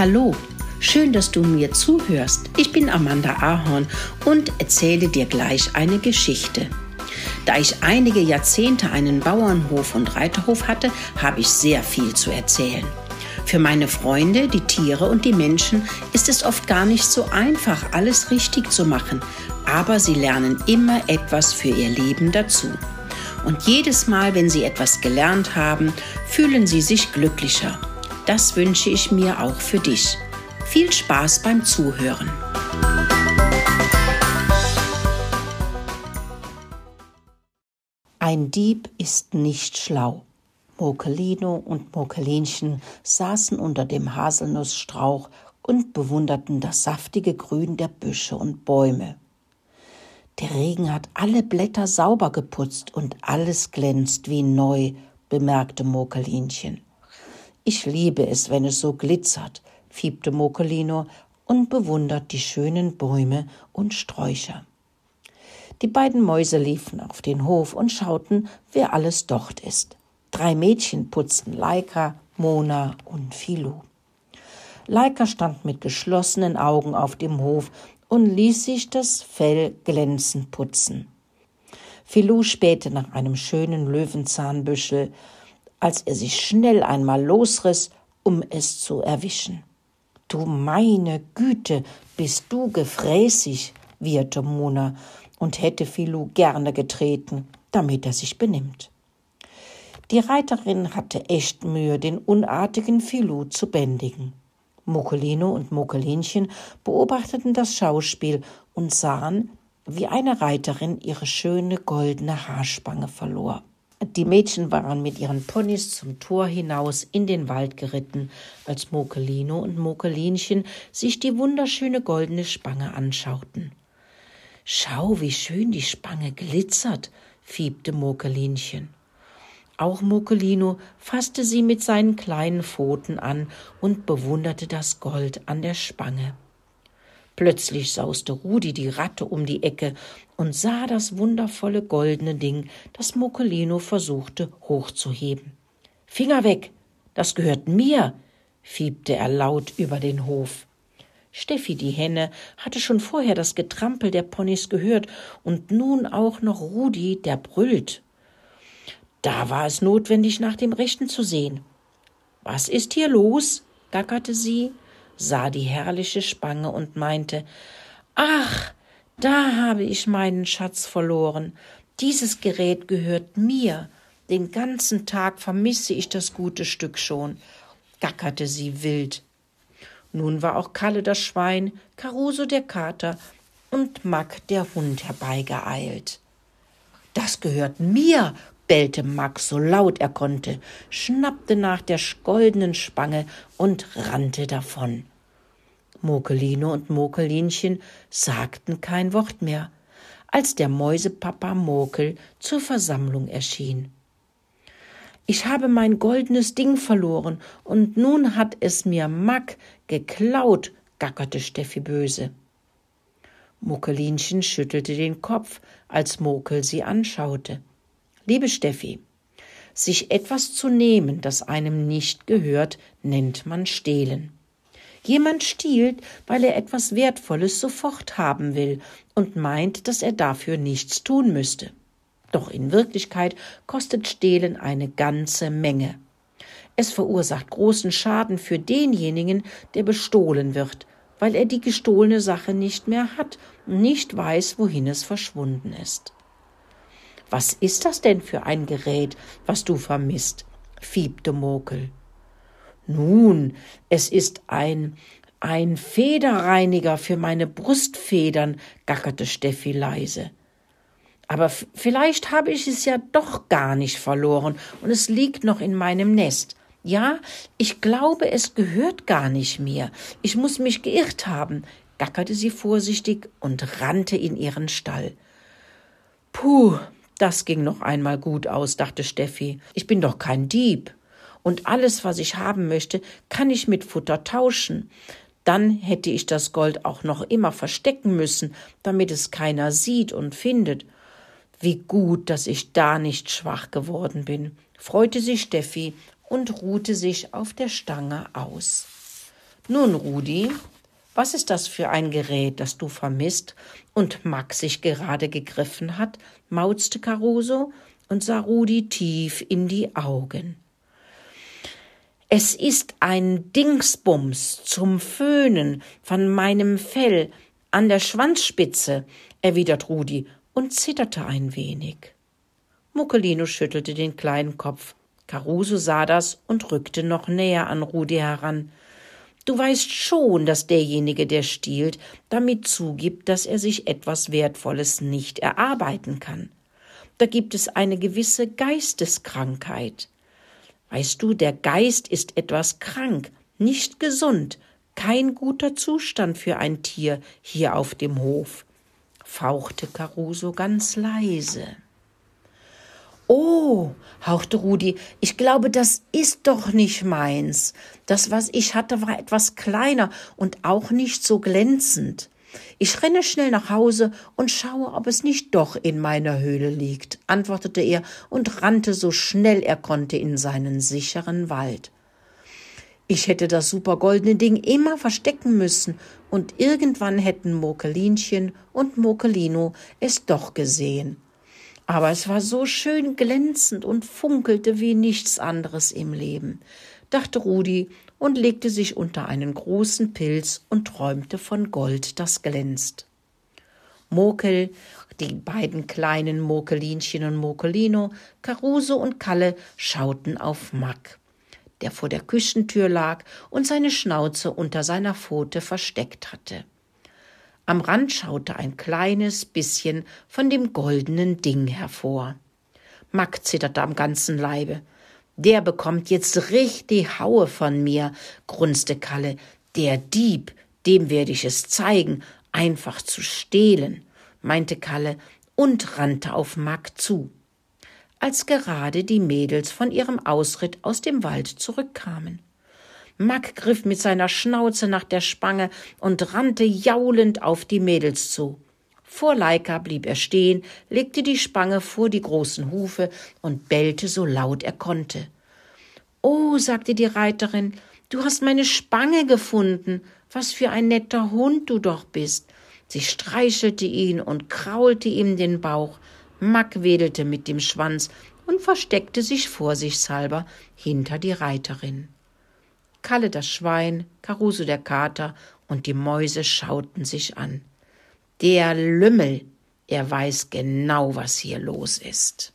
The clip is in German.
Hallo, schön, dass du mir zuhörst. Ich bin Amanda Ahorn und erzähle dir gleich eine Geschichte. Da ich einige Jahrzehnte einen Bauernhof und Reiterhof hatte, habe ich sehr viel zu erzählen. Für meine Freunde, die Tiere und die Menschen ist es oft gar nicht so einfach, alles richtig zu machen, aber sie lernen immer etwas für ihr Leben dazu. Und jedes Mal, wenn sie etwas gelernt haben, fühlen sie sich glücklicher. Das wünsche ich mir auch für dich. Viel Spaß beim Zuhören. Ein Dieb ist nicht schlau. Mokelino und Mokelinchen saßen unter dem Haselnussstrauch und bewunderten das saftige Grün der Büsche und Bäume. Der Regen hat alle Blätter sauber geputzt und alles glänzt wie neu, bemerkte Mokelinchen. Ich liebe es, wenn es so glitzert, fiebte Mokelino und bewundert die schönen Bäume und Sträucher. Die beiden Mäuse liefen auf den Hof und schauten, wer alles dort ist. Drei Mädchen putzten Laika, Mona und Filou. Laika stand mit geschlossenen Augen auf dem Hof und ließ sich das Fell glänzend putzen. Filou spähte nach einem schönen Löwenzahnbüschel, als er sich schnell einmal losriss, um es zu erwischen. Du meine Güte, bist du gefräßig, wieherte Mona und hätte Filou gerne getreten, damit er sich benimmt. Die Reiterin hatte echt Mühe, den unartigen Filou zu bändigen. Mokolino und Mokelinchen beobachteten das Schauspiel und sahen, wie eine Reiterin ihre schöne goldene Haarspange verlor. Die Mädchen waren mit ihren Ponys zum Tor hinaus in den Wald geritten, als Mokelino und Mokelinchen sich die wunderschöne goldene Spange anschauten. Schau, wie schön die Spange glitzert, fiebte Mokelinchen. Auch Mokelino fasste sie mit seinen kleinen Pfoten an und bewunderte das Gold an der Spange. Plötzlich sauste Rudi die Ratte um die Ecke und sah das wundervolle goldene Ding, das Mokelino versuchte hochzuheben. Finger weg, das gehört mir, fiebte er laut über den Hof. Steffi die Henne hatte schon vorher das Getrampel der Ponys gehört und nun auch noch Rudi, der brüllt. Da war es notwendig, nach dem Rechten zu sehen. Was ist hier los? gackerte sie, sah die herrliche Spange und meinte Ach, da habe ich meinen Schatz verloren. Dieses Gerät gehört mir. Den ganzen Tag vermisse ich das gute Stück schon, gackerte sie wild. Nun war auch Kalle das Schwein, Caruso der Kater und Mack der Hund herbeigeeilt. Das gehört mir, bellte Max so laut er konnte, schnappte nach der goldenen Spange und rannte davon. Mokelino und Mokelinchen sagten kein Wort mehr, als der Mäusepapa Mokel zur Versammlung erschien. Ich habe mein goldenes Ding verloren, und nun hat es mir Mack geklaut, gackerte Steffi böse. Mokelinchen schüttelte den Kopf, als Mokel sie anschaute. Liebe Steffi, sich etwas zu nehmen, das einem nicht gehört, nennt man stehlen. Jemand stiehlt, weil er etwas Wertvolles sofort haben will und meint, dass er dafür nichts tun müsste. Doch in Wirklichkeit kostet Stehlen eine ganze Menge. Es verursacht großen Schaden für denjenigen, der bestohlen wird, weil er die gestohlene Sache nicht mehr hat und nicht weiß, wohin es verschwunden ist. Was ist das denn für ein Gerät, was du vermisst? fiebte Mokel. Nun, es ist ein ein Federreiniger für meine Brustfedern, gackerte Steffi leise. Aber vielleicht habe ich es ja doch gar nicht verloren und es liegt noch in meinem Nest. Ja, ich glaube, es gehört gar nicht mir. Ich muss mich geirrt haben, gackerte sie vorsichtig und rannte in ihren Stall. Puh, das ging noch einmal gut aus, dachte Steffi. Ich bin doch kein Dieb. Und alles, was ich haben möchte, kann ich mit Futter tauschen. Dann hätte ich das Gold auch noch immer verstecken müssen, damit es keiner sieht und findet. Wie gut, dass ich da nicht schwach geworden bin, freute sich Steffi und ruhte sich auf der Stange aus. Nun, Rudi, was ist das für ein Gerät, das du vermisst und Max sich gerade gegriffen hat? mauzte Caruso und sah Rudi tief in die Augen. Es ist ein Dingsbums zum Föhnen von meinem Fell an der Schwanzspitze, erwidert Rudi und zitterte ein wenig. Muccolino schüttelte den kleinen Kopf. Caruso sah das und rückte noch näher an Rudi heran. Du weißt schon, dass derjenige, der stiehlt, damit zugibt, dass er sich etwas Wertvolles nicht erarbeiten kann. Da gibt es eine gewisse Geisteskrankheit. Weißt du, der Geist ist etwas krank, nicht gesund, kein guter Zustand für ein Tier hier auf dem Hof, fauchte Caruso ganz leise. Oh, hauchte Rudi, ich glaube, das ist doch nicht meins. Das, was ich hatte, war etwas kleiner und auch nicht so glänzend. Ich renne schnell nach Hause und schaue, ob es nicht doch in meiner Höhle liegt, antwortete er und rannte so schnell er konnte in seinen sicheren Wald. Ich hätte das supergoldene Ding immer verstecken müssen, und irgendwann hätten Mokelinchen und Mokelino es doch gesehen aber es war so schön glänzend und funkelte wie nichts anderes im Leben, dachte Rudi und legte sich unter einen großen Pilz und träumte von Gold, das glänzt. Mokel, die beiden kleinen Mokelinchen und Mokelino, Caruso und Kalle schauten auf Mack, der vor der Küchentür lag und seine Schnauze unter seiner Pfote versteckt hatte. Am Rand schaute ein kleines bisschen von dem goldenen Ding hervor. Mack zitterte am ganzen Leibe. Der bekommt jetzt richtig Haue von mir, grunzte Kalle. Der Dieb, dem werde ich es zeigen, einfach zu stehlen, meinte Kalle und rannte auf Mack zu. Als gerade die Mädels von ihrem Ausritt aus dem Wald zurückkamen. Mack griff mit seiner Schnauze nach der Spange und rannte jaulend auf die Mädels zu. Vor Leika blieb er stehen, legte die Spange vor die großen Hufe und bellte so laut er konnte. Oh, sagte die Reiterin, du hast meine Spange gefunden. Was für ein netter Hund du doch bist. Sie streichelte ihn und kraulte ihm den Bauch. Mack wedelte mit dem Schwanz und versteckte sich vorsichtshalber hinter die Reiterin. Kalle das Schwein, Caruso der Kater und die Mäuse schauten sich an. Der Lümmel, er weiß genau, was hier los ist.